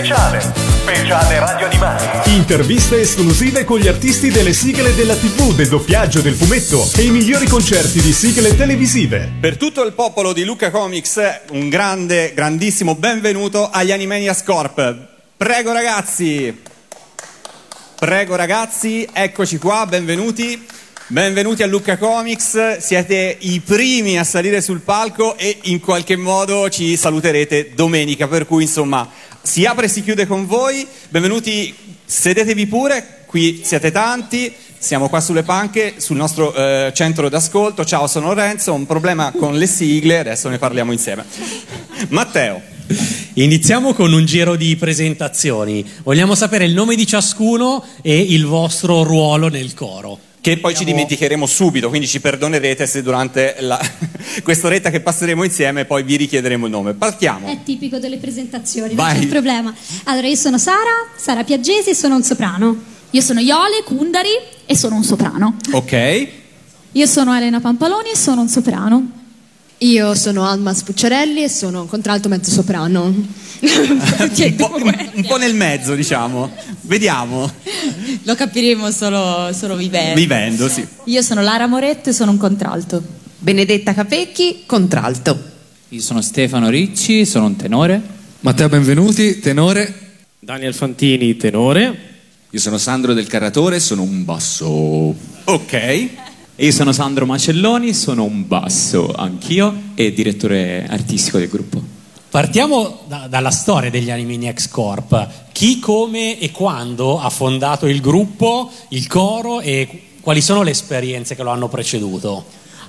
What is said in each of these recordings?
Speciale. Speciale Radio Animati. Interviste esclusive con gli artisti delle sigle della TV, del doppiaggio, del fumetto e i migliori concerti di sigle televisive. Per tutto il popolo di Luca Comics, un grande, grandissimo benvenuto agli Animaniacs Corp. Prego ragazzi. Prego ragazzi, eccoci qua, benvenuti. Benvenuti a Lucca Comics, siete i primi a salire sul palco e in qualche modo ci saluterete domenica, per cui insomma si apre e si chiude con voi. Benvenuti, sedetevi pure, qui siete tanti, siamo qua sulle panche, sul nostro eh, centro d'ascolto. Ciao, sono Lorenzo, ho un problema con le sigle, adesso ne parliamo insieme. Matteo. Iniziamo con un giro di presentazioni. Vogliamo sapere il nome di ciascuno e il vostro ruolo nel coro. Che poi ci dimenticheremo subito, quindi ci perdonerete se durante la... quest'oretta che passeremo insieme poi vi richiederemo il nome. Partiamo. È tipico delle presentazioni, Vai. non c'è problema. Allora, io sono Sara, Sara Piaggesi e sono un soprano. Io sono Iole Kundari e sono un soprano. Ok. Io sono Elena Pampaloni e sono un soprano. Io sono Alma Spucciarelli e sono un contralto mezzo soprano. un, po', un po' nel mezzo, diciamo. Vediamo. Lo capiremo solo, solo vivendo. Vivendo, sì. Io sono Lara Moretto e sono un contralto. Benedetta Capecchi, contralto. Io sono Stefano Ricci, sono un tenore. Matteo Benvenuti, tenore. Daniel Fantini, tenore. Io sono Sandro del Carratore, sono un basso. Ok. Io sono Sandro Macelloni, sono un basso anch'io e direttore artistico del gruppo. Partiamo da- dalla storia degli Animaniacs Corp. Chi, come e quando ha fondato il gruppo, il coro e quali sono le esperienze che lo hanno preceduto?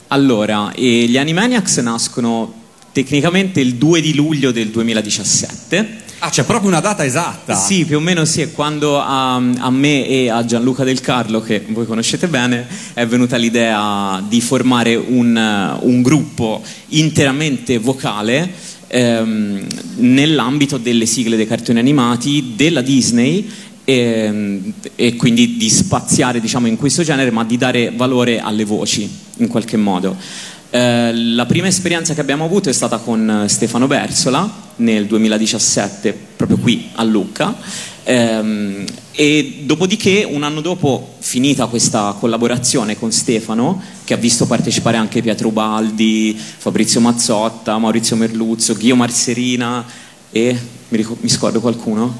Allora, eh, gli Animaniacs nascono tecnicamente il 2 di luglio del 2017. Ah, c'è proprio una data esatta. Sì, più o meno sì, è quando a, a me e a Gianluca Del Carlo, che voi conoscete bene, è venuta l'idea di formare un, eh, un gruppo interamente vocale ehm, nell'ambito delle sigle dei cartoni animati della Disney e, e quindi di spaziare diciamo, in questo genere, ma di dare valore alle voci in qualche modo. Eh, la prima esperienza che abbiamo avuto è stata con Stefano Bersola nel 2017, proprio qui a Lucca. Ehm, e dopodiché, un anno dopo, finita questa collaborazione con Stefano, che ha visto partecipare anche Pietro Ubaldi, Fabrizio Mazzotta, Maurizio Merluzzo, Ghio Marserina e mi, ricor- mi scordo qualcuno?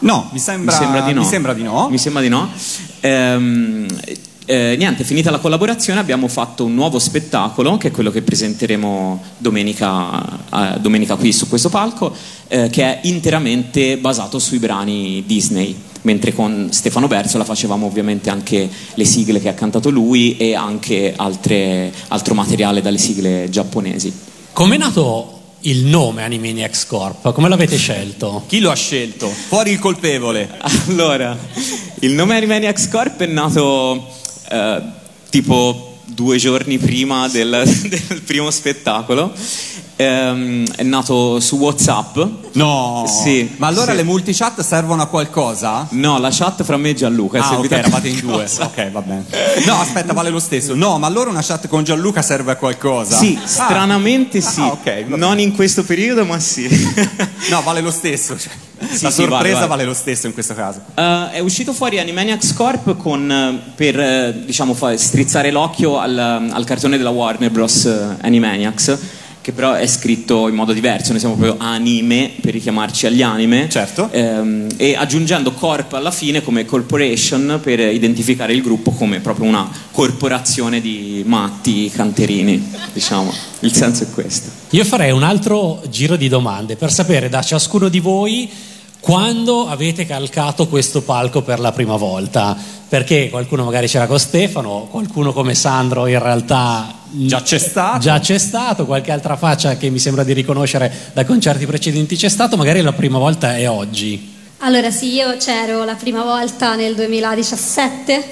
No, mi sembra, Mi sembra di no. mi sembra di no. Mi sembra di no. Ehm, eh, niente, finita la collaborazione abbiamo fatto un nuovo spettacolo, che è quello che presenteremo domenica, eh, domenica qui su questo palco, eh, che è interamente basato sui brani Disney. Mentre con Stefano Berzola facevamo ovviamente anche le sigle che ha cantato lui e anche altre- altro materiale dalle sigle giapponesi. Com'è nato il nome Animaniacs Corp? Come l'avete scelto? Chi lo ha scelto? Fuori il colpevole. Allora, il nome Animaniacs Corp è nato eh, tipo due giorni prima del, del primo spettacolo. Ehm, è nato su WhatsApp. No. Sì. Ma allora sì. le multichat servono a qualcosa? No, la chat fra me e Gianluca. è Ah, ok, eravate in due. Ok, va bene. No, aspetta, vale lo stesso. No, ma allora una chat con Gianluca serve a qualcosa? Sì, Ah. stranamente sì. Ah, ok, va bene. non in questo periodo, ma sì. No, vale lo stesso. Sì, la sì, sorpresa vale, vale, vale. lo stesso in questo caso. Eh, è uscito fuori Animaniacs Corp con, eh, per eh, diciamo, fa- strizzare l'occhio al, al cartone della Warner Bros. Animaniacs, che però è scritto in modo diverso, noi siamo proprio anime per richiamarci agli anime. Certo. Ehm, e aggiungendo Corp alla fine come corporation per identificare il gruppo come proprio una corporazione di matti canterini, diciamo. Il senso è questo. Io farei un altro giro di domande per sapere da ciascuno di voi quando avete calcato questo palco per la prima volta. Perché qualcuno magari c'era con Stefano, qualcuno come Sandro in realtà Già c'è stato. già c'è stato, qualche altra faccia che mi sembra di riconoscere da concerti precedenti c'è stato, magari la prima volta è oggi. Allora sì, io c'ero la prima volta nel 2017,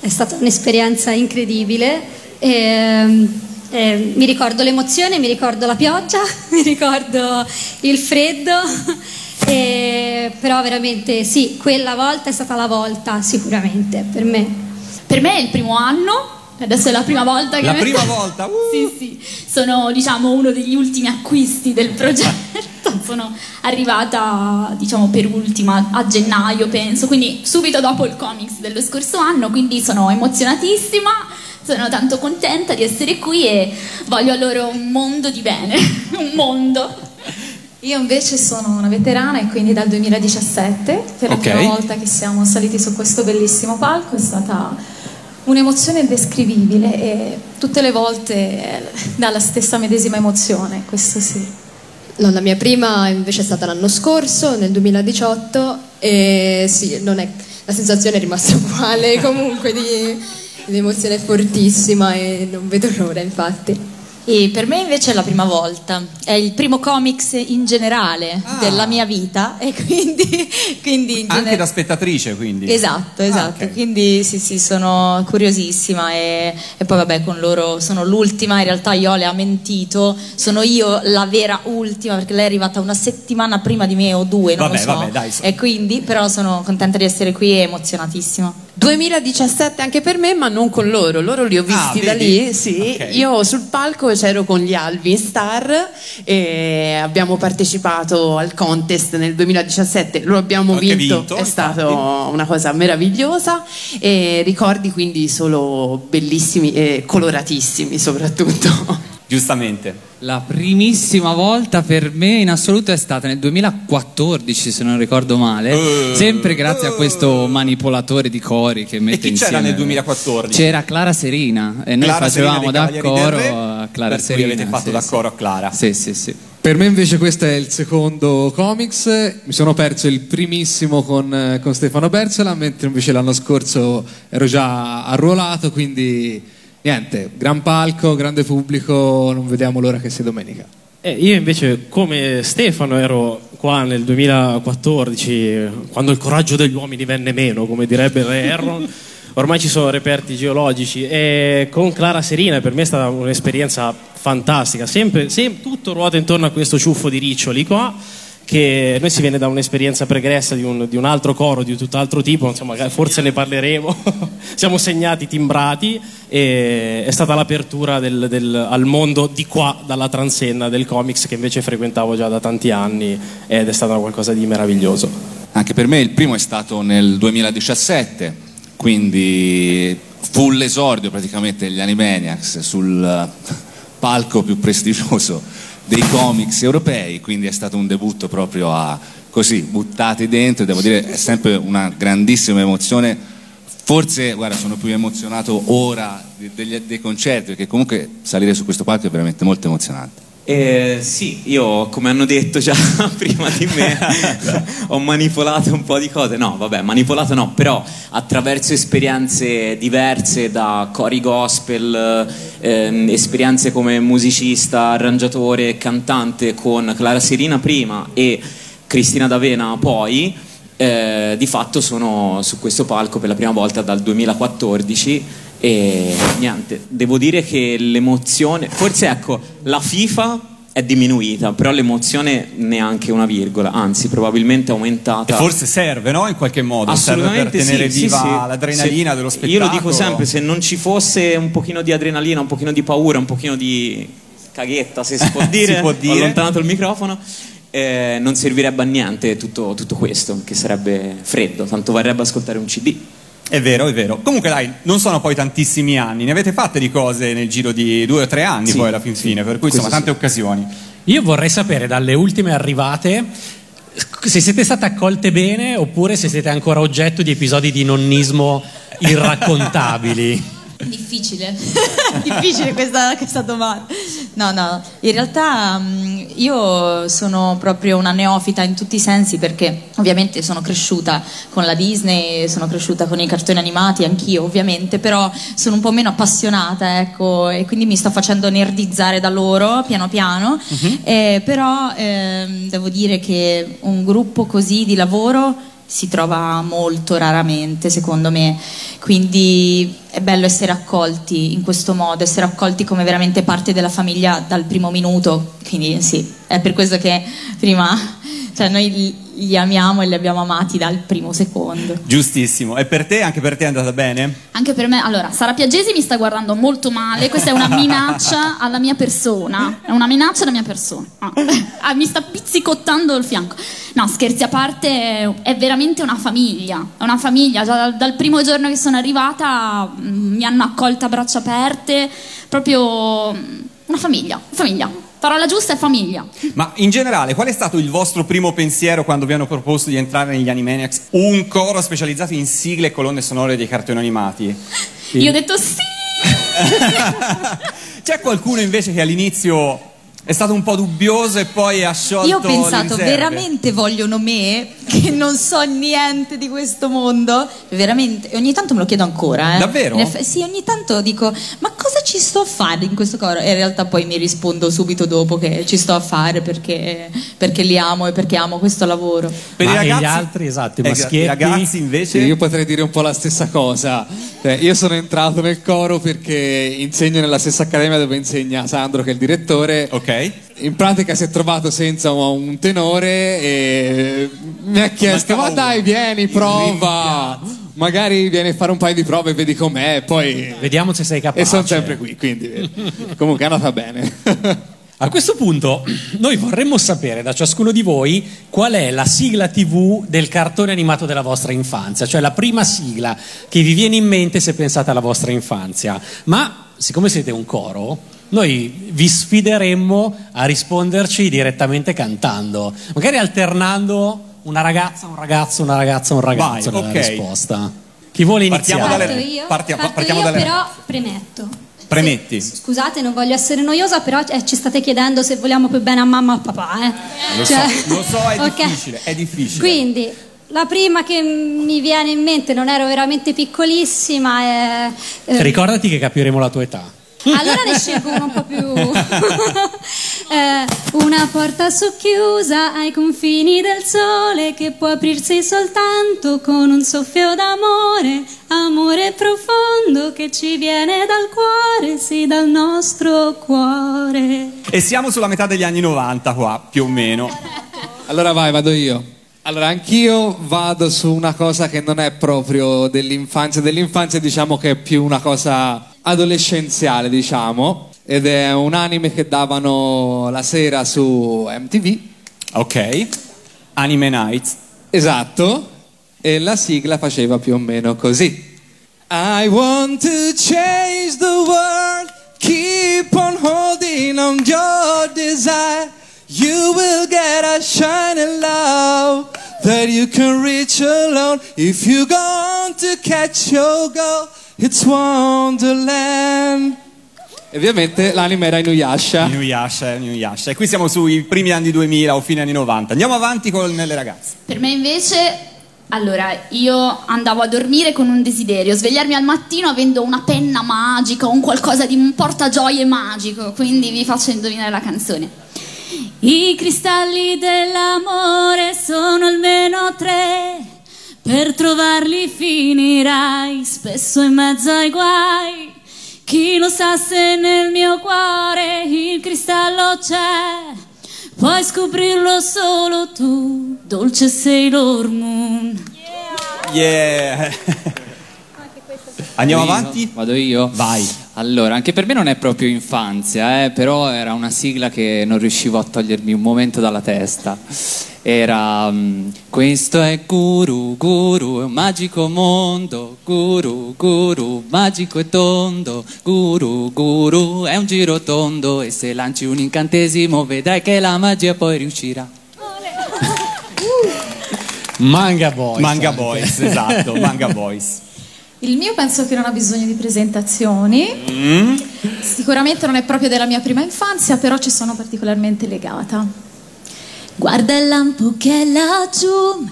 è stata un'esperienza incredibile. E, eh, mi ricordo l'emozione, mi ricordo la pioggia, mi ricordo il freddo, e- però veramente sì, quella volta è stata la volta sicuramente per me. Per me è il primo anno Adesso è la prima volta che La prima volta, uh! Sì, sì. Sono, diciamo, uno degli ultimi acquisti del progetto. Sono arrivata, diciamo, per ultima a gennaio, penso, quindi subito dopo il comics dello scorso anno, quindi sono emozionatissima. Sono tanto contenta di essere qui e voglio a loro un mondo di bene, un mondo. Io invece sono una veterana e quindi dal 2017, per la Ok. prima volta che siamo saliti su questo bellissimo palco, è stata un'emozione indescrivibile e tutte le volte dà la stessa medesima emozione, questo sì. No, la mia prima invece è stata l'anno scorso, nel 2018, e sì, non è- la sensazione è rimasta uguale, comunque di, di emozione fortissima e non vedo l'ora, infatti. E per me invece è la prima volta, è il primo comics in generale della mia vita. E quindi, quindi in Anche gener- da spettatrice, quindi. Esatto, esatto, quindi sì sì sono curiosissima e, e poi vabbè con loro sono l'ultima, in realtà Iole ha mentito, sono io la vera ultima perché lei è arrivata una settimana prima di me o due, non Vabbè, lo so, vabbè, dai, so- e quindi però sono contenta di essere qui e emozionatissima. 2017 anche per me, ma non con loro. Loro li ho visti Ah, da lì. Sì. Ok. Io sul palco c'ero con gli Alvin Star e abbiamo partecipato al contest nel 2017. Lo abbiamo vinto, vinto, è stata una cosa meravigliosa. E ricordi quindi solo bellissimi e coloratissimi, soprattutto. Giustamente. La primissima volta per me in assoluto è stata nel 2014, se non ricordo male, Eh, sempre grazie a questo manipolatore di cori che mette chi insieme... c'era nel 2014? C'era Clara Serina e noi Clara Serina facevamo da coro a Clara per cui Serina. avete fatto sì, da sì. coro a Clara. Sì, sì, sì. Per me invece questo è il secondo comics, mi sono perso il primissimo con, con Stefano Berzola, mentre invece l'anno scorso ero già arruolato, quindi niente, gran palco, grande pubblico, non vediamo l'ora che sia domenica. Eh, io invece, come Stefano, ero qua nel 2014, quando il coraggio degli uomini venne meno, come direbbe Re Erron. Ormai ci sono reperti geologici e con Clara Serina per me è stata un'esperienza fantastica. Sempre, sem- tutto ruota intorno a questo ciuffo di riccioli qua. Che noi si viene da un'esperienza pregressa di un, di un altro coro di tutt'altro tipo, insomma, forse ne parleremo. Siamo segnati, timbrati e è stata l'apertura del- del- al mondo di qua, dalla transenna del comics che invece frequentavo già da tanti anni ed è stato qualcosa di meraviglioso. Anche per me il primo è stato nel 2017, quindi fu l'esordio praticamente degli Animaniacs sul palco più prestigioso dei comics europei, quindi è stato un debutto proprio a così buttati dentro, devo dire è sempre una grandissima emozione. Forse, guarda, sono più emozionato ora de- degli- dei concerti, perché comunque salire su questo palco è veramente molto emozionante. Eh, sì, io come hanno detto già prima di me ho manipolato un po' di cose, no vabbè manipolato no, però attraverso esperienze diverse da cori gospel, ehm, esperienze come musicista, arrangiatore, cantante con Clara Serina prima e Cristina D'Avena poi, eh, di fatto sono su questo palco per la prima volta dal 2014 e niente, devo dire che l'emozione, forse ecco, la FIFA è diminuita, però l'emozione neanche una virgola, anzi probabilmente è aumentata. E forse serve, no? In qualche modo, serve per Assolutamente tenere sì, viva sì, sì. l'adrenalina Sì. dello spettacolo. Io lo dico sempre, se non ci fosse un pochino di adrenalina, un pochino di paura, un pochino di caghetta, se si può dire, Si può ho dire. allontanato il microfono, eh, non servirebbe a niente tutto, tutto questo, che sarebbe freddo, tanto varrebbe ascoltare un CD. È vero, è vero. Comunque dai, non sono poi tantissimi anni, ne avete fatte di cose nel giro di due o tre anni Sì, poi alla fin fine, per cui insomma tante occasioni. Io vorrei sapere dalle ultime arrivate se siete state accolte bene oppure se siete ancora oggetto di episodi di nonnismo irraccontabili. Difficile, difficile questa, questa domanda. No, no, in realtà mh, io sono proprio una neofita in tutti i sensi perché ovviamente sono cresciuta con la Disney, sono cresciuta con i cartoni animati, anch'io ovviamente, però sono un po' meno appassionata, ecco, e quindi mi sto facendo nerdizzare da loro piano piano. Eh, però ehm, devo dire che un gruppo così di lavoro si trova molto raramente, secondo me. Quindi è bello essere accolti in questo modo, essere accolti come veramente parte della famiglia dal primo minuto. Quindi sì, è per questo che prima cioè noi li, amiamo e li abbiamo amati dal primo secondo. Giustissimo. E per te, anche per te è andata bene? Anche per me, allora, Sara Piaggesi mi sta guardando molto male, questa è una minaccia alla mia persona, è una minaccia alla mia persona. Ah. Ah, mi sta pizzicottando il fianco. No, scherzi a parte, è veramente una famiglia, è una famiglia, già dal, dal primo giorno che sono arrivata mm, mi hanno accolta a braccia aperte, proprio mm, una famiglia, famiglia. Parola giusta è famiglia. Ma in generale, qual è stato il vostro primo pensiero quando vi hanno proposto di entrare negli Animaniacs? Un coro specializzato in sigle e colonne sonore dei cartoni animati? Io ho detto sì! C'è qualcuno invece che all'inizio è stato un po' dubbioso e poi ha sciolto Io ho pensato, veramente vogliono me, che non so niente di questo mondo? Veramente, e ogni tanto me lo chiedo ancora. Eh. Davvero? Eff- sì, ogni tanto dico, ma cosa ci sto a fare in questo coro? E in realtà poi mi rispondo subito dopo che ci sto a fare perché, perché li amo e perché amo questo lavoro. Per Ma i e ragazzi, gli altri, esatto, i Eh, maschietti? i ragazzi invece Sì, io potrei dire un po' la stessa cosa. Cioè, io sono entrato nel coro perché insegno nella stessa accademia dove insegna Sandro, che è il direttore. Ok. In pratica si è trovato senza un tenore e mi ha chiesto: Ma dai, vieni, prova. Magari vieni a fare un paio di prove e vedi com'è. Poi Vediamo se sei capace. E sono sempre qui, quindi eh, comunque è andata bene. A questo punto noi vorremmo sapere da ciascuno di voi qual è la sigla TV del cartone animato della vostra infanzia, cioè la prima sigla che vi viene in mente se pensate alla vostra infanzia. Ma siccome siete un coro, noi vi sfideremmo a risponderci direttamente cantando, magari alternando una ragazza, un ragazzo, una ragazza, un ragazzo Vai, nella ok. risposta. Chi vuole iniziare? Partiamo Parto dalle- io, partiamo- parto partiamo io, dalle- però premetto. Premetti. Scusate, non voglio essere noiosa, però eh, ci state chiedendo se vogliamo più bene a mamma o a papà. Eh. Lo Cioè- so, lo so, è Ok. difficile, è difficile. Quindi, la prima che mi viene in mente, non ero veramente piccolissima, è... eh, Ricordati che capiremo la tua età. Allora ne scelgo una un po' più... Eh, una porta socchiusa ai confini del sole che può aprirsi soltanto con un soffio d'amore, amore profondo che ci viene dal cuore, sì dal nostro cuore. E siamo sulla metà degli anni 90 qua, più o meno. Allora vai, vado io. Allora, anch'io vado su una cosa che non è proprio dell'infanzia. Dell'infanzia diciamo che è più una cosa adolescenziale, diciamo. Ed è un anime che davano la sera su MTV. Ok. Anime Nights. Esatto. E la sigla faceva più o meno così. I want to change the world. Keep on holding on your desire. You will get a shining love that you can reach alone. If you go on to catch your goal, it's Wonderland. E ovviamente l'anime era Inuyasha. Inuyasha, Inuyasha. E qui siamo sui primi anni 2000 o fine anni 90. Andiamo avanti con le ragazze. Per me invece, allora, io andavo a dormire con un desiderio, svegliarmi al mattino avendo una penna magica, un qualcosa di un portagioie magico, quindi vi faccio indovinare la canzone. I cristalli dell'amore sono almeno tre, per trovarli finirai spesso in mezzo ai guai. Chi lo sa se nel mio cuore il cristallo c'è? Puoi scoprirlo solo tu, dolce Sailor Moon. Yeah. Andiamo Vado io? avanti? Vado io? Vai. Allora, anche per me non è proprio infanzia, eh, però era una sigla che non riuscivo a togliermi un momento dalla testa. Era mm, Questo è Guru, Guru, è un magico mondo. Guru, Guru, magico e tondo. Guru, Guru, è un giro tondo. E se lanci un incantesimo vedrai che la magia poi riuscirà. Manga Boys. Manga anche. Boys, esatto, Manga Boys. Il mio penso che non ha bisogno di presentazioni. Mm? Sicuramente non è proprio della mia prima infanzia, però ci sono particolarmente legata. Guarda il lampo che è laggiù,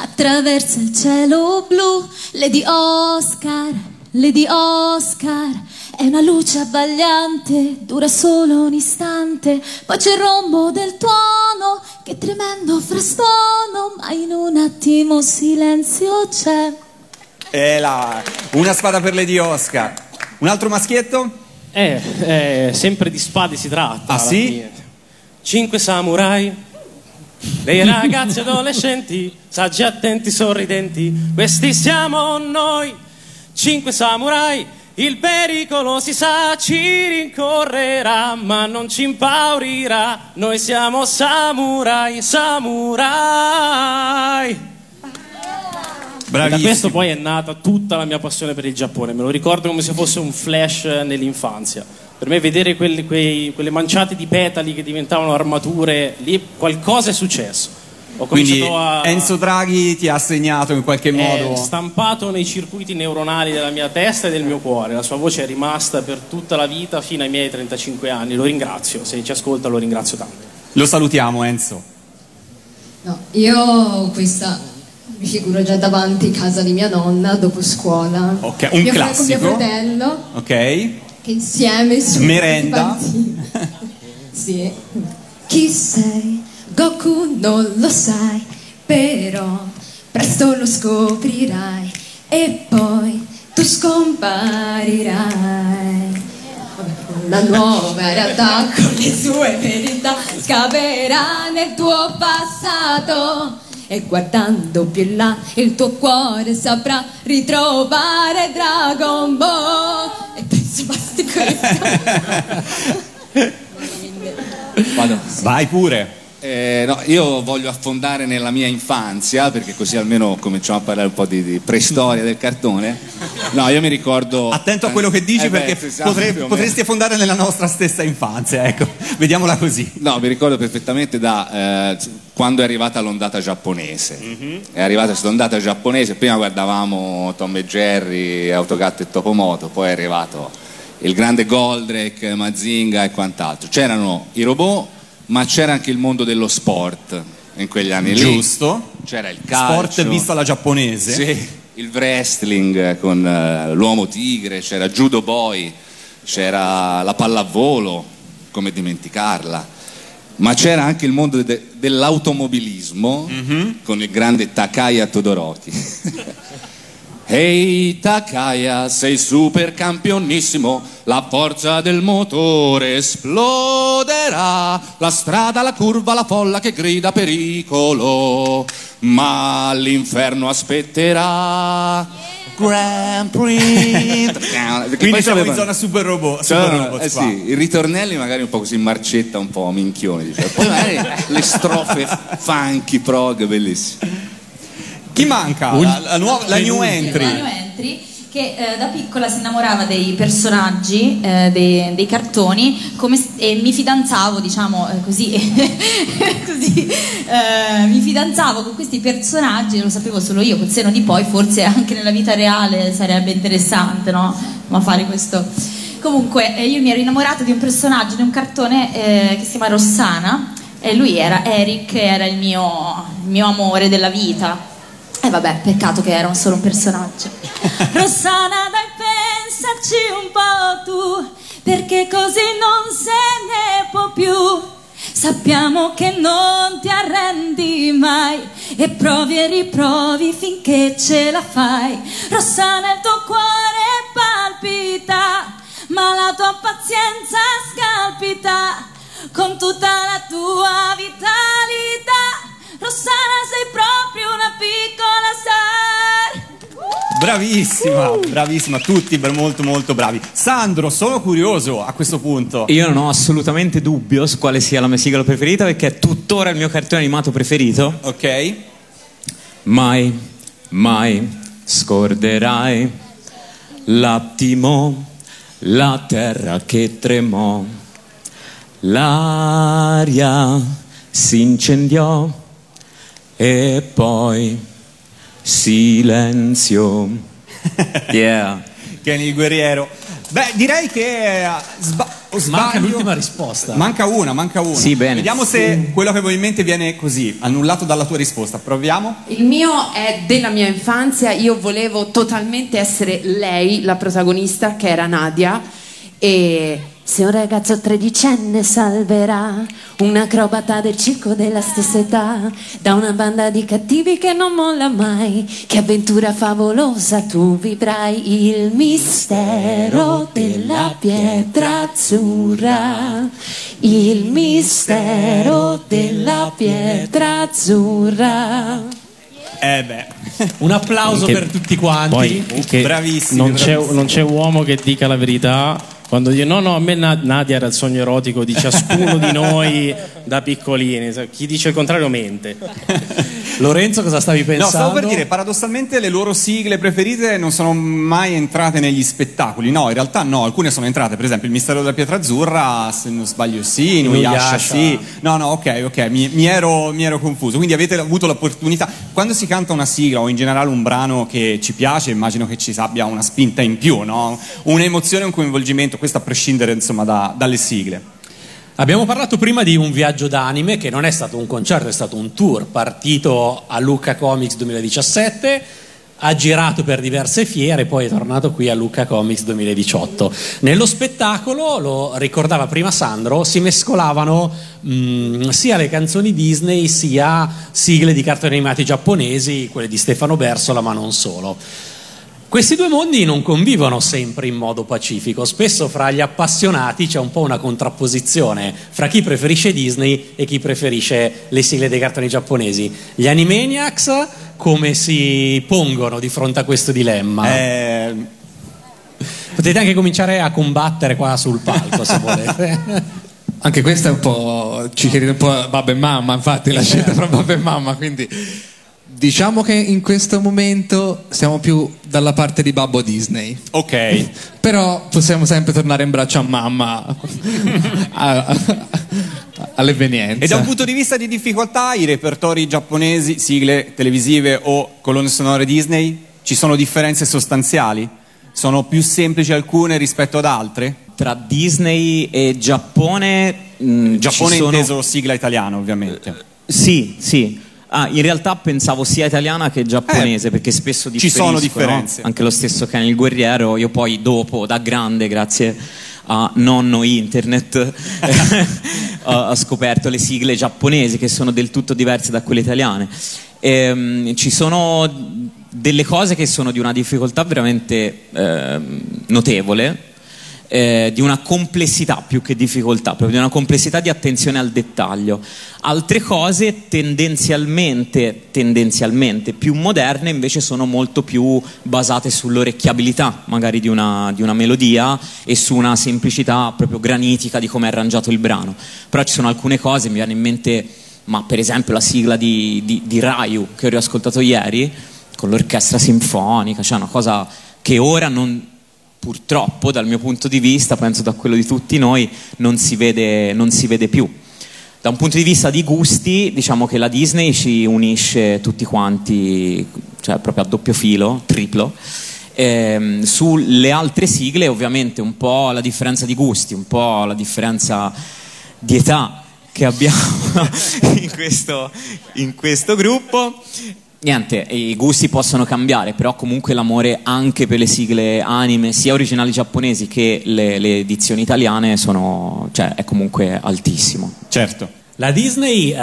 attraversa il cielo blu. Lady Oscar, Lady Oscar, è una luce abbagliante, dura solo un istante. Poi c'è il rombo del tuono, che tremendo frastuono, ma in un attimo silenzio c'è. E là, una spada per Lady Oscar. Un altro maschietto? Eh, eh, sempre di spade si tratta. Ah, sì? fine. Cinque samurai, dei ragazzi adolescenti, saggi, attenti, sorridenti, questi siamo noi, cinque samurai. Il pericolo si sa ci rincorrerà, ma non ci impaurirà. Noi siamo samurai, samurai. Da questo poi è nata tutta la mia passione per il Giappone. Me lo ricordo come se fosse un flash nell'infanzia. Per me vedere quelli- quei- quelle manciate di petali che diventavano armature, lì qualcosa è successo. Ho Quindi cominciato a... Enzo Draghi ti ha segnato in qualche è modo. stampato nei circuiti neuronali della mia testa e del mio cuore. La sua voce è rimasta per tutta la vita fino ai miei 35 anni. Lo ringrazio, se ci ascolta lo ringrazio tanto. Lo salutiamo Enzo. No, io questa mi figuro già davanti casa di mia nonna dopo scuola. Ok, un mio classico. Con mio fratello Ok. che insieme su Merenda. Sì. Chi sei? Goku non lo sai, però presto lo scoprirai e poi tu scomparirai. Una nuova realtà con le sue verità scaverà nel tuo passato e guardando più in là il tuo cuore saprà ritrovare Dragon Ball. E penso basti questo. Vado. Vai pure. Eh, no, io voglio affondare nella mia infanzia perché così almeno cominciamo a parlare un po' di, di preistoria del cartone. No, io mi ricordo. Attento a quello che dici Eh beh, perché sì, siamo potre- più o meno. potresti affondare nella nostra stessa infanzia, ecco. Vediamola così. No, mi ricordo perfettamente da eh, quando è arrivata l'ondata giapponese. Mhm. È arrivata questa ondata giapponese, prima guardavamo Tom e Jerry, Autogatto e Topomoto, poi è arrivato il grande Goldrake, Mazinga e quant'altro. C'erano i robot, ma c'era anche il mondo dello sport in quegli anni lì. Giusto. C'era il calcio. Sport visto alla giapponese. Sì, il wrestling con eh, l'uomo tigre, c'era Judo Boy, c'era la pallavolo, come dimenticarla. Ma c'era anche il mondo de- dell'automobilismo Mhm. con il grande Takaya Todoroki. Ehi Takaya, sei super campionissimo, la forza del motore esploderà, la strada, la curva, la folla che grida pericolo, ma l'inferno aspetterà. Grand Prix. Quindi siamo in zona super robot. Super Cioè, robot eh sì, i ritornelli magari un po' così in marcetta, un po' minchione, diciamo. poi magari le strofe funky prog, bellissime. Chi manca? La, la nuova- la new entry. La new entry che eh, da piccola si innamorava dei personaggi, eh, dei, dei cartoni come e mi fidanzavo, diciamo eh, così, così eh, mi fidanzavo con questi personaggi, lo sapevo solo io, col seno di poi, forse anche nella vita reale sarebbe interessante, no? Ma fare questo. Comunque, eh, io mi ero innamorata di un personaggio, di un cartone eh, che si chiama Rossana, e lui era Eric, era il mio, il mio amore della vita. E vabbè, peccato che era solo un personaggio. Rossana, dai, pensarci un po' tu, perché così non se ne può più. Sappiamo che non ti arrendi mai e provi e riprovi finché ce la fai. Rossana, il tuo cuore palpita, ma la tua pazienza scalpita con tutta la tua vitalità. Rossana, sei proprio una piccola star. Bravissima, bravissima, tutti molto molto bravi. Sandro, sono curioso a questo punto. Io non ho assolutamente dubbio su quale sia la mia sigla preferita perché è tuttora il mio cartone animato preferito. Ok. Mai, mai scorderai l'attimo, la terra che tremò, l'aria si incendiò e poi silenzio. Yeah. Kenny il guerriero. Beh, direi che eh, sba- Manca l'ultima risposta. Manca una, manca una. Sì, bene. Vediamo se quello che avevo in mente viene così, annullato dalla tua risposta. Proviamo. Il mio è della mia infanzia, io volevo totalmente essere lei, la protagonista, che era Nadia, e Se un ragazzo tredicenne salverà un acrobata del circo della stessa età da una banda di cattivi che non molla mai, che avventura favolosa tu vivrai il mistero della pietra azzurra, il mistero della pietra azzurra. Eh beh. Un applauso Che- per tutti quanti. Poi che Bravissimi, non c'è, non c'è uomo che dica la verità quando dice no no a me Na- Nadia era il sogno erotico di ciascuno di noi da piccolini chi dice il contrario mente Lorenzo cosa stavi No, pensando? stavo per dire, paradossalmente le loro sigle preferite non sono mai entrate negli spettacoli. No, in realtà no, alcune sono entrate, per esempio Il mistero della pietra azzurra, se non sbaglio sì, Inuyasha. sì. No, no, ok, ok, mi, mi ero, mi ero confuso. Quindi avete avuto l'opportunità, quando si canta una sigla o in generale un brano che ci piace, immagino che ci abbia una spinta in più, no? Un'emozione, un coinvolgimento, questo a prescindere insomma da- dalle sigle. Abbiamo parlato prima di un viaggio d'anime che non è stato un concerto, è stato un tour partito a Lucca Comics 2017, ha girato per diverse fiere e poi è tornato qui a Lucca Comics 2018. Nello spettacolo, lo ricordava prima Sandro, si mescolavano mh, sia le canzoni Disney sia sigle di cartoni animati giapponesi, quelle di Stefano Bersola, ma non solo. Questi due mondi non convivono sempre in modo pacifico, spesso fra gli appassionati c'è un po' una contrapposizione fra chi preferisce Disney e chi preferisce le sigle dei cartoni giapponesi. Gli Animaniacs come si pongono di fronte a questo dilemma? Eh, Potete anche cominciare a combattere qua sul palco se volete. Anche questa è un po'. ci chiede un po' babbo e mamma, infatti, la scelta fra babbo e mamma. Quindi diciamo che in questo momento siamo più dalla parte di babbo Disney. Ok. Però possiamo sempre tornare in braccio a mamma a- a- all'evenienza. E da un punto di vista di difficoltà, i repertori giapponesi, sigle televisive o colonne sonore Disney, ci sono differenze sostanziali? Sono più semplici alcune rispetto ad altre? Tra Disney e Giappone. mh, Giappone ci sono... inteso sigla italiana, ovviamente. Sì, sì. Ah, in realtà pensavo sia italiana che giapponese perché spesso Eh, ci sono differenze. Anche lo stesso Ken il guerriero, io poi dopo, da grande, grazie a nonno internet, ho scoperto le sigle giapponesi che sono del tutto diverse da quelle italiane. Ehm, ci sono delle cose che sono di una difficoltà veramente ehm, notevole eh, di una complessità più che difficoltà, proprio di una complessità di attenzione al dettaglio. Altre cose tendenzialmente, tendenzialmente più moderne invece sono molto più basate sull'orecchiabilità magari di una, di una melodia e su una semplicità proprio granitica di come è arrangiato il brano. Però ci sono alcune cose, mi viene in mente, ma per esempio la sigla di, di, di Ryu che ho riascoltato ieri con l'orchestra sinfonica, cioè una cosa che ora non, purtroppo dal mio punto di vista, penso da quello di tutti noi, non si vede, non si vede più. Da un punto di vista di gusti, diciamo che la Disney ci unisce tutti quanti, cioè proprio a doppio filo, triplo. Ehm, sulle altre sigle ovviamente un po' la differenza di gusti, un po' la differenza di età che abbiamo in questo, in questo gruppo. Niente, i gusti possono cambiare, però comunque l'amore anche per le sigle anime, sia originali giapponesi che le, le edizioni italiane, sono, cioè, è comunque altissimo. Certo. La Disney eh,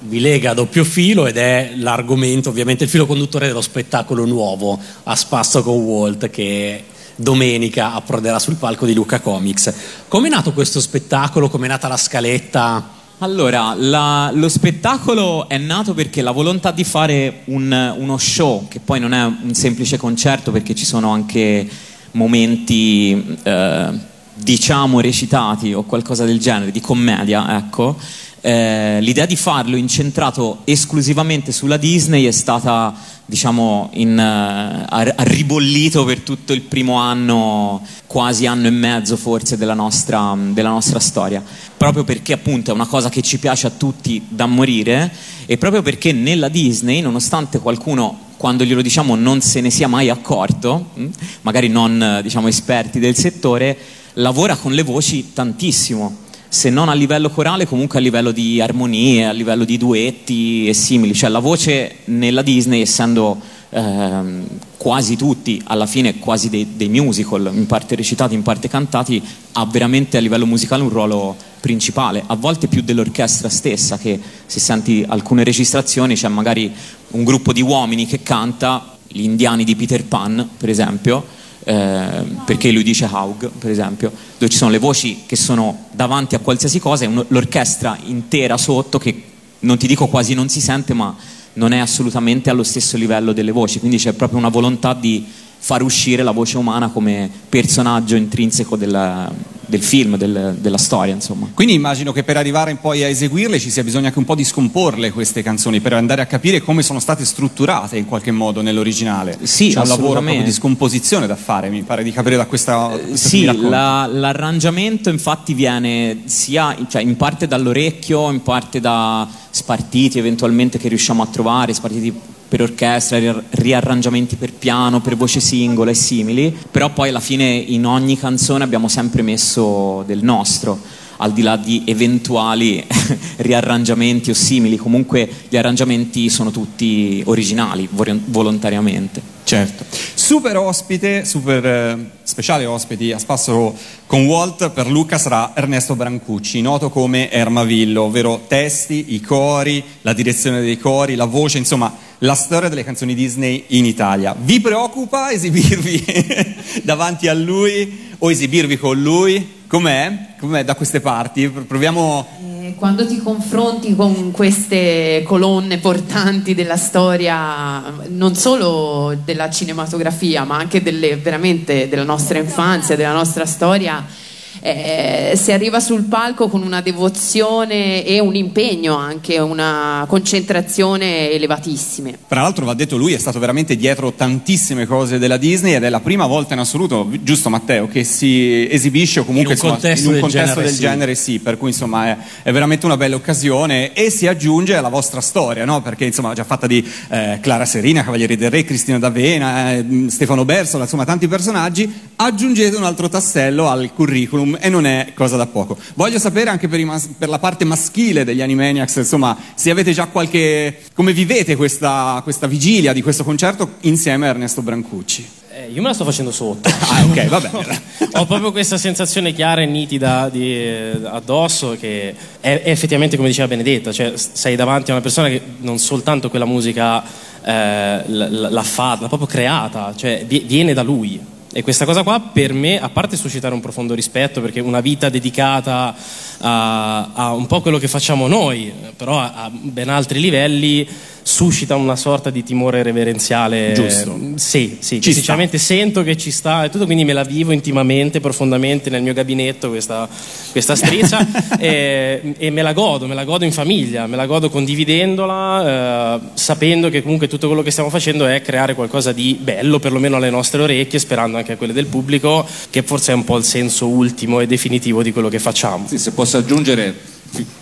vi lega a doppio filo ed è l'argomento, ovviamente il filo conduttore dello spettacolo nuovo a spasso con Walt che domenica approderà sul palco di Luca Comics. Com'è nato questo spettacolo? Com'è nata la scaletta? Allora, la- lo spettacolo è nato perché la volontà di fare un- uno show, che poi non è un semplice concerto perché ci sono anche momenti, eh, diciamo, recitati o qualcosa del genere, di commedia, ecco, eh, l'idea di farlo incentrato esclusivamente sulla Disney è stata, diciamo, in, eh, ha, ribollito per tutto il primo anno, quasi anno e mezzo forse della nostra, della nostra storia, proprio perché appunto è una cosa che ci piace a tutti da morire e proprio perché nella Disney, nonostante qualcuno quando glielo diciamo non se ne sia mai accorto, mh, magari non eh, diciamo esperti del settore, lavora con le voci tantissimo se non a livello corale, comunque a livello di armonie, a livello di duetti e simili. Cioè la voce nella Disney, essendo ehm, quasi tutti, alla fine quasi dei, dei musical, in parte recitati, in parte cantati, ha veramente a livello musicale un ruolo principale, a volte più dell'orchestra stessa, che se senti alcune registrazioni c'è magari un gruppo di uomini che canta, gli indiani di Peter Pan, per esempio, eh, perché lui dice Haug, per esempio, dove ci sono le voci che sono davanti a qualsiasi cosa e un- l'orchestra intera sotto che non ti dico quasi non si sente, ma non è assolutamente allo stesso livello delle voci, quindi c'è proprio una volontà di far uscire la voce umana come personaggio intrinseco del, del film, del- della storia, insomma. Quindi immagino che per arrivare poi a eseguirle ci sia bisogno anche un po' di scomporle queste canzoni per andare a capire come sono state strutturate in qualche modo nell'originale. Sì, C'è un lavoro proprio di scomposizione da fare, mi pare di capire da questa, che mi Sì, la- l'arrangiamento infatti viene sia cioè, in parte dall'orecchio, in parte da spartiti eventualmente che riusciamo a trovare, spartiti per orchestra, ri- riarrangiamenti per piano, per voce singola e simili, però poi alla fine in ogni canzone abbiamo sempre messo del nostro, al di là di eventuali riarrangiamenti o simili, comunque gli arrangiamenti sono tutti originali, volontariamente. Certo. Super ospite, super eh, speciale ospiti a spasso con Walt per Luca sarà Ernesto Brancucci, noto come Ermavillo, ovvero testi, i cori, la direzione dei cori, la voce, insomma, la storia delle canzoni Disney in Italia. Vi preoccupa esibirvi davanti a lui o esibirvi con lui? Com'è? Com'è da queste parti? Proviamo Quando ti confronti con queste colonne portanti della storia, non solo della cinematografia, ma anche delle- veramente della nostra infanzia, della nostra storia, eh, si arriva sul palco con una devozione e un impegno anche, una concentrazione elevatissime. Tra l'altro va detto, lui è stato veramente dietro tantissime cose della Disney ed è la prima volta in assoluto, giusto Matteo, che si esibisce o comunque In un insomma, contesto in un del contesto genere, del sì. genere sì, per cui insomma è, è veramente una bella occasione e si aggiunge alla vostra storia, no? perché insomma già fatta di eh, Clara Serina, Cavalieri del Re, Cristina D'Avena, eh, Stefano Bersola, insomma tanti personaggi, aggiungete un altro tassello al curriculum e non è cosa da poco. Voglio sapere anche per, mas- per la parte maschile degli Animaniacs, insomma, se avete già qualche... come vivete questa, questa vigilia di questo concerto insieme a Ernesto Brancucci? Eh, io me la sto facendo sotto. Ah, ok, va bene. Ho proprio questa sensazione chiara e nitida di- eh, addosso che è, è effettivamente come diceva Benedetta, cioè sei davanti a una persona che non soltanto quella musica eh, l'ha fatta, l'ha proprio creata, cioè vi- viene da lui. E questa cosa qua per me, a parte suscitare un profondo rispetto, perché una vita dedicata a, a un po' quello che facciamo noi, però a, a ben altri livelli, suscita una sorta di timore reverenziale. Giusto. Sì, sì, Ci sinceramente sento che ci sta e tutto, quindi me la vivo intimamente, profondamente nel mio gabinetto questa, questa strizza e, e me la godo, me la godo in famiglia, me la godo condividendola, eh, sapendo che comunque tutto quello che stiamo facendo è creare qualcosa di bello, perlomeno alle nostre orecchie, sperando anche a quelle del pubblico, che forse è un po' il senso ultimo e definitivo di quello che facciamo. Sì, se posso aggiungere,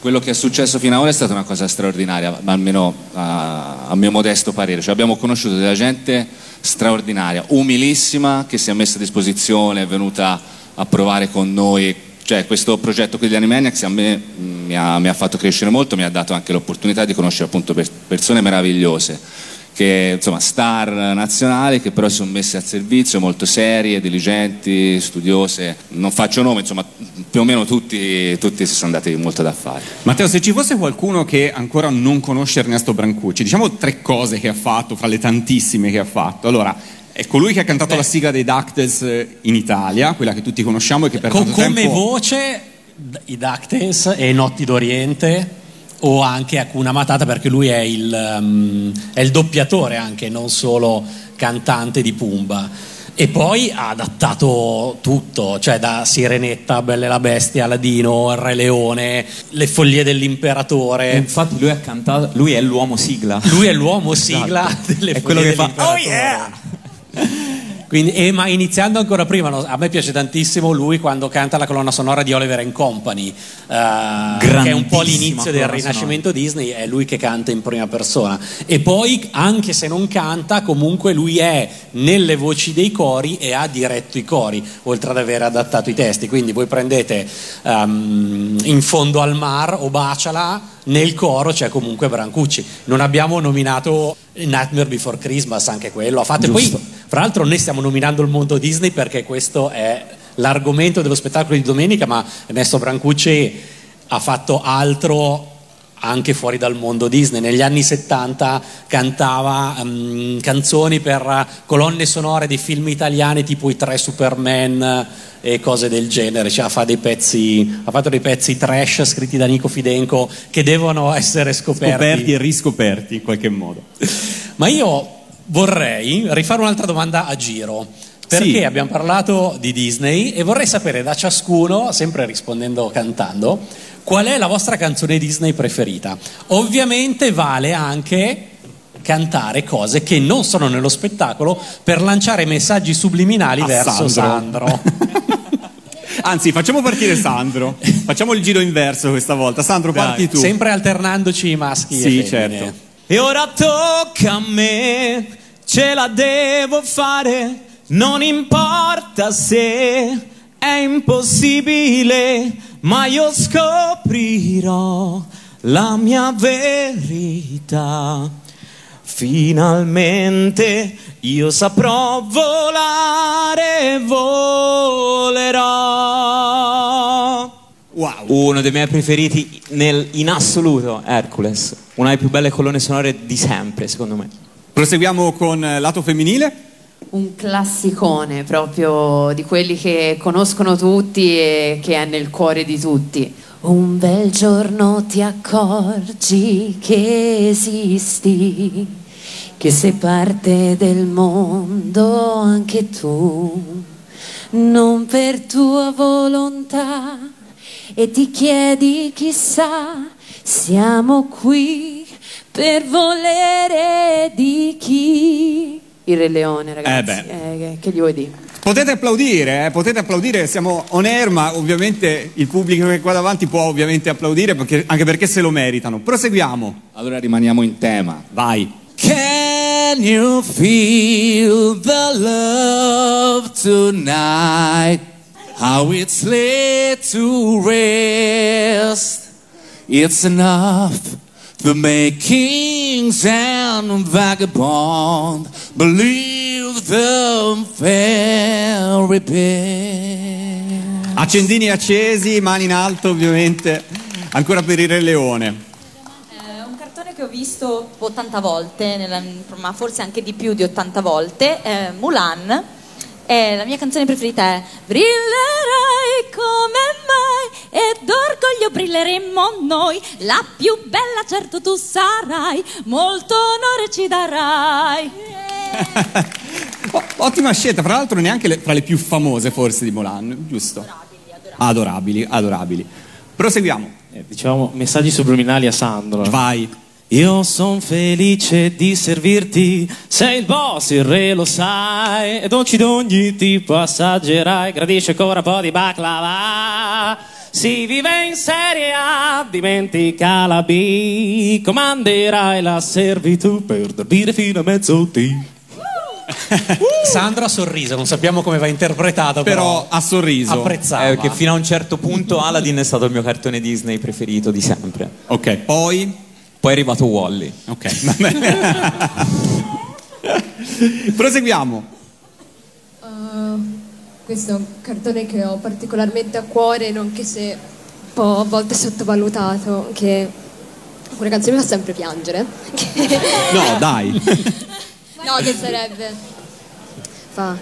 quello che è successo fino ad ora è stata una cosa straordinaria, almeno a, a mio modesto parere. Cioè, abbiamo conosciuto della gente straordinaria, umilissima, che si è messa a disposizione, è venuta a provare con noi. Cioè, questo progetto qui degli Animaniacs a me mi ha, mi ha fatto crescere molto, mi ha dato anche l'opportunità di conoscere appunto per- persone meravigliose che insomma star nazionali che però si sono messe al servizio molto serie, diligenti, studiose. Non faccio nome insomma più o meno tutti, tutti si sono dati molto da fare. Matteo, se ci fosse qualcuno che ancora non conosce Ernesto Brancucci, diciamo tre cose che ha fatto, fra le tantissime che ha fatto. Allora, è colui che ha cantato la sigla dei DuckTales eh, in Italia, quella che tutti conosciamo e che per Co- tanto come tempo... voce d- i DuckTales e Notti d'Oriente o anche Hakuna Matata perché lui è il, um, è il doppiatore anche, non solo cantante di Pumba. E poi ha adattato tutto, cioè da Sirenetta, Belle la Bestia, Aladino, Il Re Leone, Le Follie dell'Imperatore. E infatti lui ha cantato, lui è l'uomo sigla. Lui è l'uomo sigla Esatto. delle È quello Follie che fa, dell'Imperatore. Oh yeah! Quindi, e, ma iniziando ancora prima, no, a me piace tantissimo lui quando canta la colonna sonora di Oliver and Company, eh, che è un po' l'inizio del rinascimento Disney, è lui che canta in prima persona. E poi, anche se non canta, comunque lui è nelle voci dei cori e ha diretto i cori, oltre ad aver adattato i testi. Quindi voi prendete ehm, In fondo al mar o Baciala, nel coro c'è comunque Brancucci. Non abbiamo nominato Nightmare Before Christmas, anche quello ha fatto. E poi, fra l'altro, noi stiamo nominando il mondo Disney perché questo è l'argomento dello spettacolo di domenica, ma Ernesto Brancucci ha fatto altro anche fuori dal mondo Disney. Negli anni 70 cantava mm, canzoni per colonne sonore di film italiani tipo i tre Superman e cose del genere. Cioè, fa dei pezzi, ha fatto dei pezzi trash scritti da Nico Fidenco che devono essere scoperti. Scoperti e riscoperti in qualche modo. Ma io vorrei rifare un'altra domanda a giro. Perché Sì. abbiamo parlato di Disney e vorrei sapere da ciascuno, sempre rispondendo cantando, qual è la vostra canzone Disney preferita. Ovviamente vale anche cantare cose che non sono nello spettacolo per lanciare messaggi subliminali A verso Sandro. Sandro. Anzi, facciamo partire Sandro. Facciamo il giro inverso questa volta. Sandro, parti tu. Sempre alternandoci i maschi Sì, e femmine. certo. E ora tocca a me, ce la devo fare, non importa se è impossibile, ma io scoprirò la mia verità. Finalmente io saprò volare, volerò. Wow. Uno dei miei preferiti nel- in assoluto, Hercules. Una delle più belle colonne sonore di sempre, secondo me. Proseguiamo con eh, lato femminile. Un classicone proprio di quelli che conoscono tutti e che è nel cuore di tutti. Un bel giorno ti accorgi che esisti, che sei parte del mondo anche tu, non per tua volontà, e ti chiedi chissà, siamo qui per volere di chi? Il Re Leone, ragazzi. Eh beh. Eh, che, che gli vuoi dire? Potete applaudire, eh, potete applaudire, siamo on air, ma ovviamente il pubblico che è qua davanti può ovviamente applaudire perché- anche perché se lo meritano. Proseguiamo. Allora rimaniamo in tema. Vai. Can you feel the love tonight? How it's laid to rest. It's enough to make kings and vagabond believe the fairy tale. Accendini accesi, mani in alto ovviamente, ancora per il Re Leone. È un cartone che ho visto 80 volte, nella- ma forse anche di più di 80 volte, è Mulan. E la mia canzone preferita è Brillerai come mai e d'orgoglio brilleremo noi. La più bella certo tu sarai, molto onore ci darai. O- ottima scelta, fra l'altro neanche le- fra le più famose forse di Molan, giusto? Adorabili, adorabili. Proseguiamo. Eh, diciamo messaggi subliminali a Sandro. Vai. Io son felice di servirti, sei il boss, il re lo sai, ed oggi d'ogni tipo assaggerai, gradisce ancora un po' di baklava. Si vive in Serie A, dimentica la B, comanderai la servitù per dormire fino a mezzodì. Sandro ha sorriso, non sappiamo come va interpretato, Però però, ha sorriso. apprezzava. Eh, perché fino a un certo punto Aladdin è stato il mio cartone Disney preferito di sempre. Ok, poi... Poi è arrivato Wally. Ok. Proseguiamo. Uh, questo è un cartone che ho particolarmente a cuore, nonché se un po' a volte sottovalutato, che una canzone mi fa sempre piangere. No, dai. No, che sarebbe? Fa.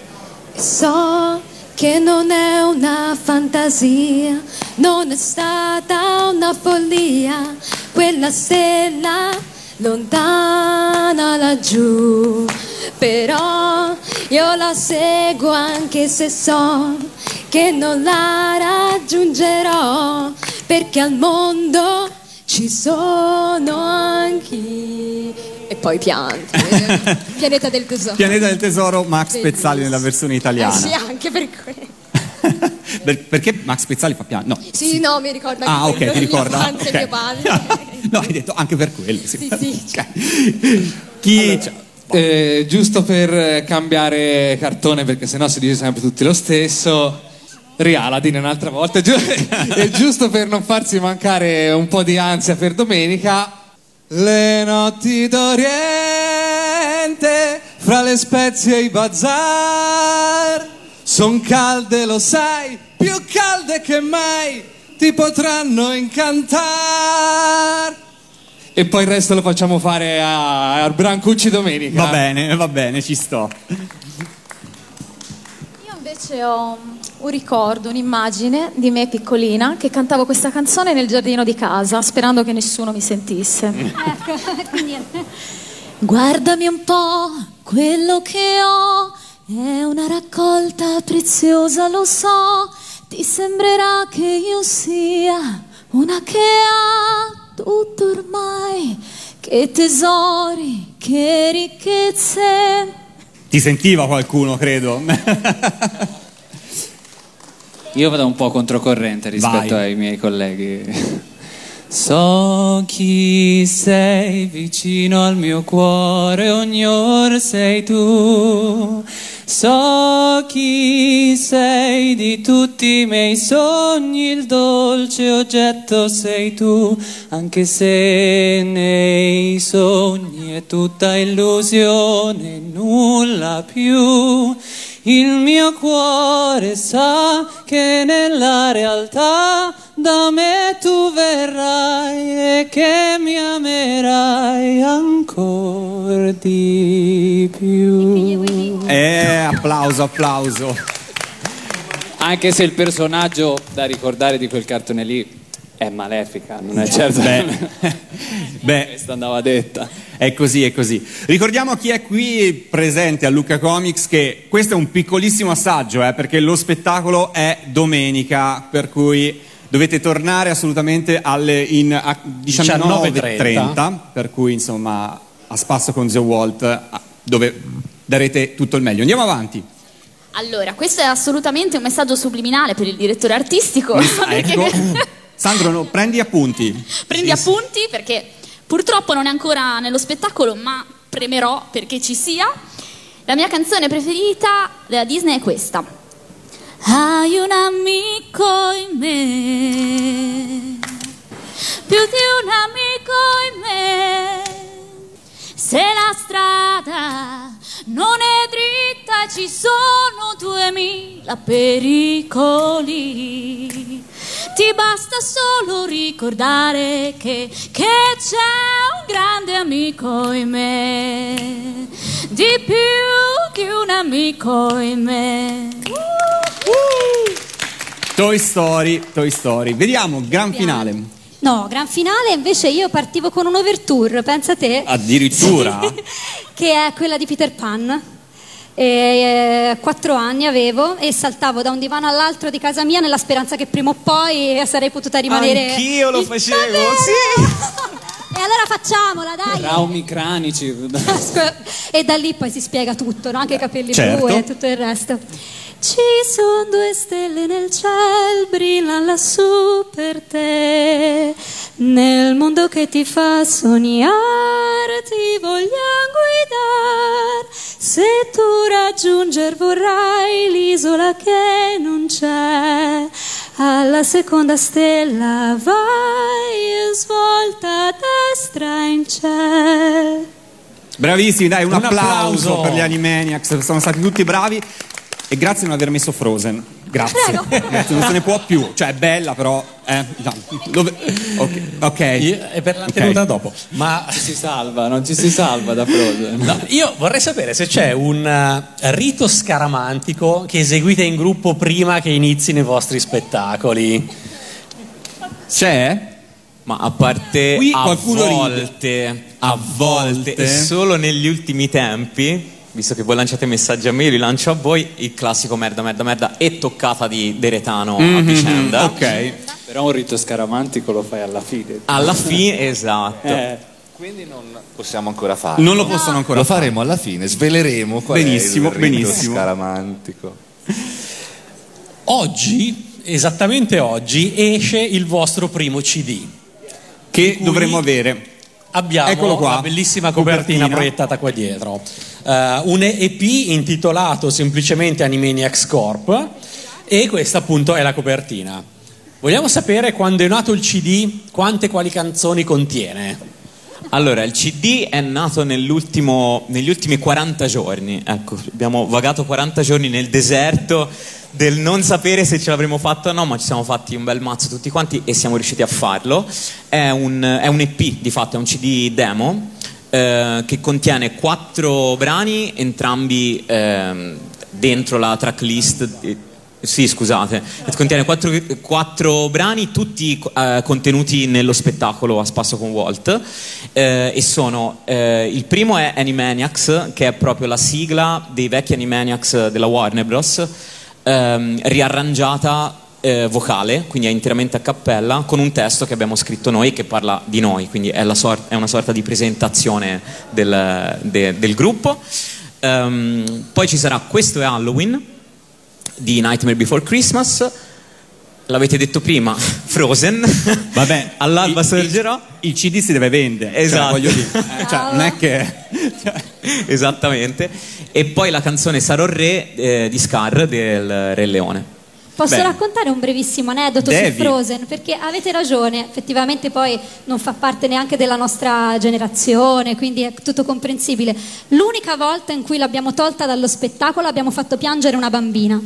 So che non è una fantasia, non è stata una follia, quella stella lontana laggiù. Però io la seguo anche se so che non la raggiungerò, perché al mondo ci sono anch'io. E poi pianti. Pianeta del tesoro. Pianeta del Tesoro, Max Bellissimo. Pezzali nella versione Eh italiana. sì, anche per quello. Per- perché Max Pezzali fa piano? No. Sì, no, mi ricordo anche Ah, ok, ti ricorda? Mia infanzia, Ok. mio padre. No, hai detto anche per quello. Sì. Sì, sì. Ok. Chi c'è? Eh, giusto per cambiare cartone, perché sennò si dice sempre tutti lo stesso. Rialadin un'altra volta, e giusto per non farsi mancare un po' di ansia per domenica. Le notti d'Oriente, fra le spezie e i bazar, son calde, lo sai, più calde che mai, ti potranno incantare. E poi il resto lo facciamo fare a, a Brancucci domenica. Va bene, va bene, ci sto. Io invece ho un ricordo, un'immagine di me piccolina che cantavo questa canzone nel giardino di casa, sperando che nessuno mi sentisse. Ecco, quindi Guardami un po', quello che ho è una raccolta preziosa, lo so. Ti sembrerà che io sia una che ha tutto ormai. Che tesori, che ricchezze. Ti sentiva qualcuno, credo. Io vado un po' controcorrente rispetto Vai. ai miei colleghi. So chi sei vicino al mio cuore, ogni ora sei tu. So chi sei di tutti i miei sogni, il dolce oggetto sei tu, anche se nei sogni è tutta illusione, nulla più. Il mio cuore sa che nella realtà da me tu verrai e che mi amerai ancora di più. Eh, applauso, applauso. Anche se il personaggio da ricordare di quel cartone lì è malefica, non è certo. Beh, beh, Questa andava detta. È così, è così. Ricordiamo a chi è qui presente a Luca Comics che questo è un piccolissimo assaggio, eh, perché lo spettacolo è domenica, per cui dovete tornare assolutamente alle in, a 19.30, per cui insomma a spasso con The Walt, dove darete tutto il meglio. Andiamo avanti. Allora, questo è assolutamente un messaggio subliminale per il direttore artistico. perché- Ecco. Sandro, no, prendi appunti. Prendi appunti perché purtroppo non è ancora nello spettacolo, ma premerò perché ci sia. La mia canzone preferita della Disney è questa. Hai un amico in me, più di un amico in me. Se la strada non è dritta ci sono duemila pericoli, ti basta solo ricordare che, che c'è un grande amico in me, di più che un amico in me. Toy Story, Toy Story. Vediamo, gran finale. No, gran finale invece io partivo con un overture, pensa te. Addirittura? che è quella di Peter Pan. E, eh, quattro anni avevo e saltavo da un divano all'altro di casa mia nella speranza che prima o poi sarei potuta rimanere. Anch'io lo facevo, sì. E allora facciamola, dai! Traumi cranici. E da lì poi si spiega tutto, no? anche i capelli Certo. blu e tutto il resto. Ci sono due stelle nel cielo, brillano lassù per te. Nel mondo che ti fa sognare, ti vogliamo guidare. Se tu raggiunger vorrai l'isola che non c'è, alla seconda stella vai e svolta a destra in cielo. Bravissimi, dai, un, Un applauso, applauso. per gli Animaniacs, sono stati tutti bravi e grazie di non aver messo Frozen. Grazie. Grazie, non se ne può più, cioè è bella però eh, no, dove- ok, ok. E per la tenuta dopo. Ma ci si salva, non ci si salva da Frozen. No, io vorrei sapere se c'è un eh, rito scaramantico che eseguite in gruppo prima che inizino i vostri spettacoli. C'è? Ma a parte Qui a qualcuno ride. volte, a volte, volte. e solo negli ultimi tempi, visto che voi lanciate messaggi a me, io li lancio a voi, il classico merda, merda, merda e toccata di Deretano a Mhm, vicenda. ok. Però un rito scaramantico lo fai alla fine. Alla fine, esatto. Eh. Quindi non possiamo ancora farlo. Non lo possono ancora Lo fare. faremo alla fine, sveleremo qual Benissimo, è il rito benissimo. scaramantico. Oggi, esattamente oggi, esce il vostro primo CD. Che dovremmo avere. Abbiamo Eccolo qua. la bellissima copertina, Copertina. proiettata qua dietro. Eh, un EP intitolato semplicemente Animaniacs Corp e questa appunto è la copertina. Vogliamo sapere quando è nato il CD, quante e quali canzoni contiene? Allora, il CD è nato negli ultimi 40 giorni. Ecco, abbiamo vagato 40 giorni nel deserto del non sapere se ce l'avremmo fatto o no, ma ci siamo fatti un bel mazzo tutti quanti e siamo riusciti a farlo. È un, è un EP, di fatto, è un CD demo eh, che contiene quattro brani, entrambi ehm, dentro la tracklist. eh, sì, scusate, contiene quattro, quattro brani, tutti eh, contenuti nello spettacolo a spasso con Walt. eh, e sono eh, il primo è Animaniacs, che è proprio la sigla dei vecchi Animaniacs della Warner Bros. ehm, riarrangiata eh, vocale, quindi è interamente a cappella, con un testo che abbiamo scritto noi che parla di noi, quindi è, la sor- è una sorta di presentazione del, de- del gruppo. Ehm, poi ci sarà Questo è Halloween di Nightmare Before Christmas. L'avete detto prima, Frozen. Vabbè, all'alba sorgerò. Il CD si deve vendere. cioè, Esatto. dire, eh, cioè, non è che. Esattamente. E poi la canzone Sarò Re eh, di Scar del Re Leone. Posso Bene. raccontare un brevissimo aneddoto Devi. su Frozen? Perché avete ragione, effettivamente poi non fa parte neanche della nostra generazione, quindi è tutto comprensibile. L'unica volta in cui l'abbiamo tolta dallo spettacolo abbiamo fatto piangere una bambina,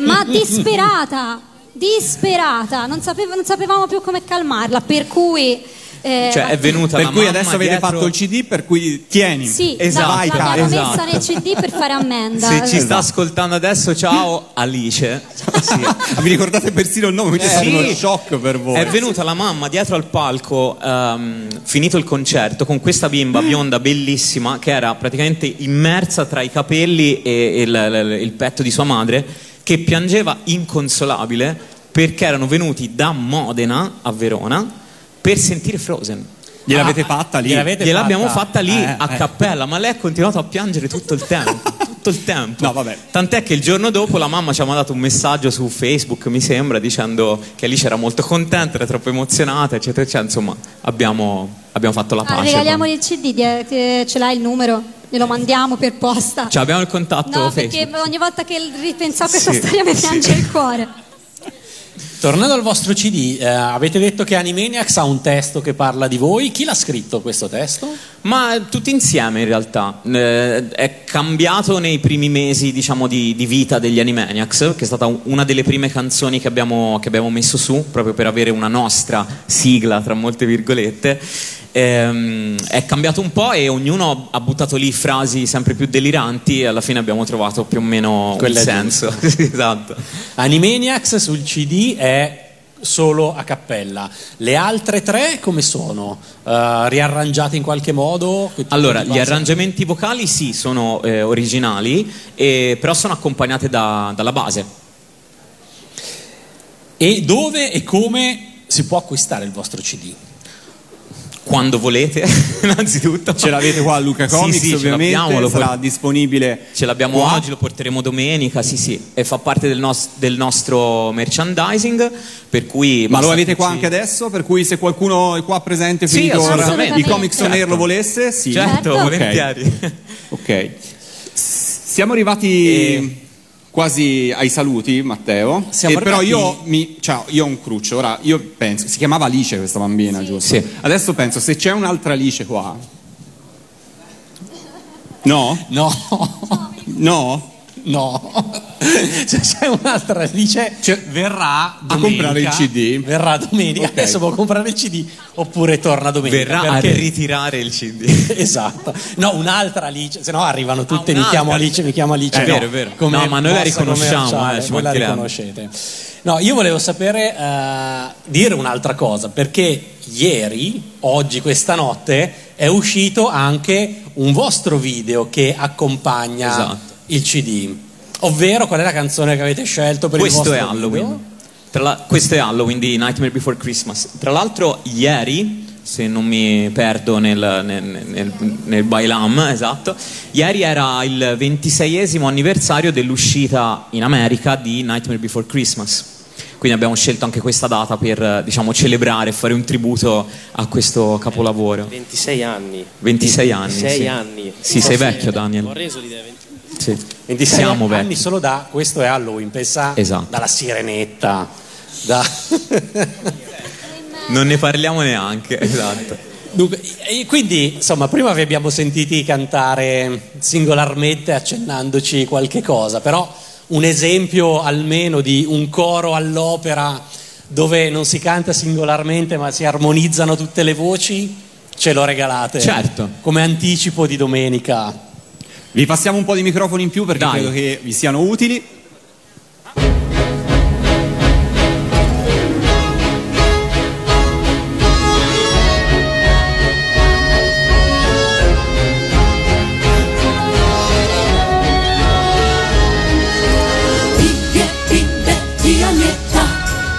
ma disperata, disperata, non, sapevo- non sapevamo più come calmarla, per cui... eh, Cioè è venuta Per la cui mamma adesso avete dietro- fatto il CD, per cui tieni. Sì, Esatto, vai, l'abbiamo cara. messa esatto. nel CD per fare ammenda. Se ci sta ascoltando adesso, ciao Alice. Vi ricordate persino il nome, quindi è stato Sì. uno shock per voi. È venuta la mamma dietro al palco, ehm, finito il concerto, con questa bimba bionda bellissima che era praticamente immersa tra i capelli e il, il- il petto di sua madre, che piangeva inconsolabile perché erano venuti da Modena a Verona per sentire Frozen. Gliel'avete fatta lì? gliel'avete Gliel'abbiamo fatta? fatta lì Eh, a eh. cappella, ma lei ha continuato a piangere tutto il tempo. Tutto il tempo. No, vabbè. Tant'è che il giorno dopo la mamma ci ha mandato un messaggio su Facebook, mi sembra, dicendo che Alice era molto contenta, era troppo emozionata, eccetera, eccetera. Insomma, abbiamo, abbiamo fatto la Ah, pace. regaliamogli il CD, che ce l'hai il numero? Glielo mandiamo per posta. Cioè, abbiamo il contatto No, Facebook. perché ogni volta che ripenso a questa Sì, storia mi sì. piange il cuore. Tornando al vostro CD, eh, avete detto che Animaniacs ha un testo che parla di voi. Chi l'ha scritto questo testo? Ma tutti insieme in realtà. Eh, è cambiato nei primi mesi diciamo, di, di vita degli Animaniacs, che è stata un- una delle prime canzoni che abbiamo, che abbiamo messo su, proprio per avere una nostra sigla, tra molte virgolette. Ehm, è cambiato un po' e ognuno ha buttato lì frasi sempre più deliranti e alla fine abbiamo trovato più o meno è senso. Esatto. Animaniacs sul CD è solo a cappella. Le altre tre come sono? Eh, riarrangiate in qualche modo? Allora, gli arrangiamenti vocali sì, sono eh, originali, e- però sono accompagnate da- dalla base. E dove e come si può acquistare il vostro CD? Quando volete, innanzitutto. Ce l'avete qua a Luca Sì, Comics, sì, ce ovviamente. lo sarà por- disponibile. Ce l'abbiamo qua. oggi, lo porteremo domenica, sì sì, e fa parte del, nos- del nostro merchandising, per cui... Ma lo avete qua anche adesso? Per cui se qualcuno è qua presente Sì, finito il Comics on Air Certo. lo volesse? Sì. Certo, Ok. volentieri. Ok. S- Siamo arrivati quasi ai saluti, Matteo. Siamo E però io, mi, ciao, io ho un cruccio. Ora, io penso, si chiamava Alice questa bambina, giusto? Sì. Adesso penso, se c'è un'altra Alice qua. No? No, No? No. Se c'è un'altra dice verrà domenica, comprare il CD. Verrà domenica, Ok. adesso può comprare il CD oppure torna domenica. Verrà perché- a ritirare il CD. esatto. No, un'altra Alice, se no arrivano tutte, mi un'altra. chiamo Alice, mi chiamo Alice. È no, vero, è vero. come No, ma noi la riconosciamo, eh, voi la riconoscete. No, io volevo sapere, eh, dire un'altra cosa, perché ieri, oggi, questa notte, è uscito anche un vostro video che accompagna Esatto. Il CD. Ovvero, qual è la canzone che avete scelto per Questo il è vostro Halloween. video? Tra la- questo è Halloween di Nightmare Before Christmas. Tra l'altro, ieri se non mi perdo nel, nel, nel, nel Bailam, esatto. Ieri era il 26esimo anniversario dell'uscita in America di Nightmare Before Christmas. Quindi abbiamo scelto anche questa data per diciamo, celebrare e fare un tributo a questo capolavoro. 26 anni. 26 anni. 26 sì. anni. Sì, sei vecchio, Daniel. Ho reso l'idea 20. Sì. 26 Siamo anni vecchi. solo da questo è Halloween, pensa Esatto. dalla sirenetta, da... Non ne parliamo neanche, esatto. Dunque, e quindi, insomma, prima vi abbiamo sentiti cantare singolarmente accennandoci qualche cosa, però un esempio almeno di un coro all'opera dove non si canta singolarmente ma si armonizzano tutte le voci, ce lo regalate. Certo. Come anticipo di domenica. Vi passiamo un po' di microfoni in più perché Dai. credo che vi siano utili.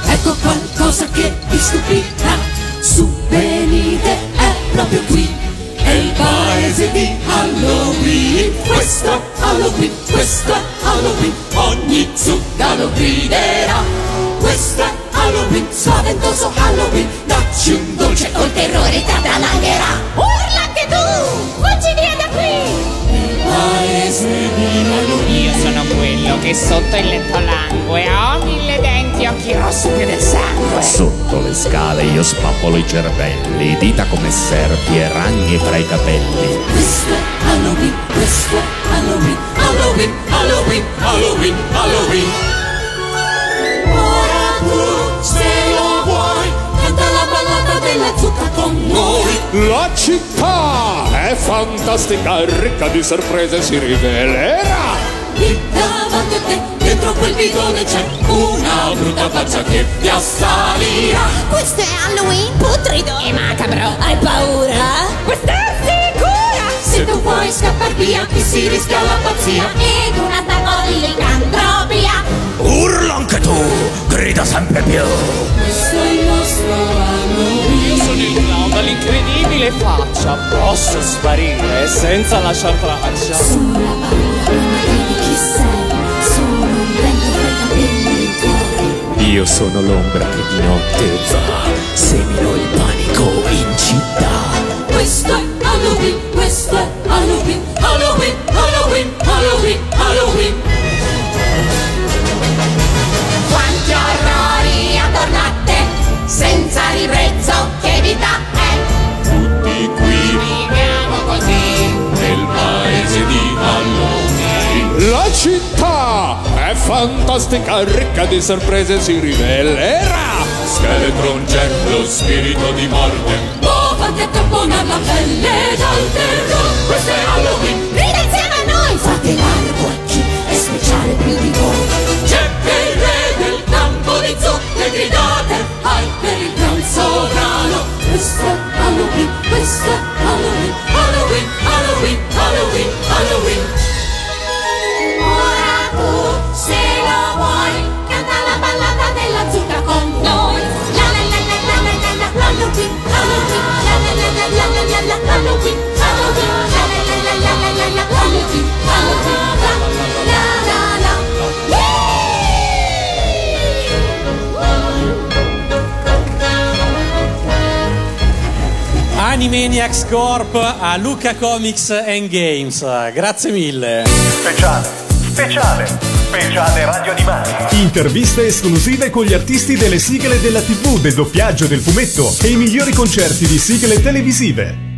Ecco qualcosa che vi stupirà. Su venite, è proprio qui, è il paese di qui, questo fallo qui, questo fallo qui, ogni zucchero griderà. Questo è Halloween, spaventoso Halloween, dacci un dolce col terrore ti attalancherà. Urla anche tu, uccidi quello che sotto il letto langue ho mille denti, occhi rossi più del sangue. Sotto le scale io spappolo i cervelli, dita come serpi e ragni fra i capelli. Questo è Halloween, questo è Halloween, Halloween, Halloween, Halloween, Halloween. Ora tu, se lo vuoi, canta la ballata della zucca con noi. La città è fantastica e ricca di sorprese si rivelerà. Lì davanti a te, dentro quel bidone c'è una brutta faccia che vi assalirà. Questo è Halloween putrido e macabro. Hai paura? Questa è sicura! Se tu vuoi scappar via, chi si rischia la pazzia. Ed un attacco di licantropia. Urla anche tu, grida sempre più. Questo è il nostro Halloween. Io sono il clown dall'incredibile faccia, posso sparire senza lasciar traccia. Sulla Io sono l'ombra che di notte va, semino il panico in città. Questo è Halloween, fantastica ricca di sorprese si rivelerà. Skeletron Jack, lo spirito di morte. Muovati a tamponare la pelle dal terrore. Questo è Halloween. Grida insieme a noi! Fate largo a chi è speciale più di voi. Jack è il re del campo di zucche, gridate ai per il gran sovrano. Questo è Halloween, questo è Halloween, Halloween, Halloween, Halloween, Halloween. Animaniacs Corp a Luca Comics and Games. Grazie mille. Speciale, speciale, speciale radio animati. Interviste esclusive con gli artisti delle sigle della TV, del doppiaggio, del fumetto e i migliori concerti di sigle televisive.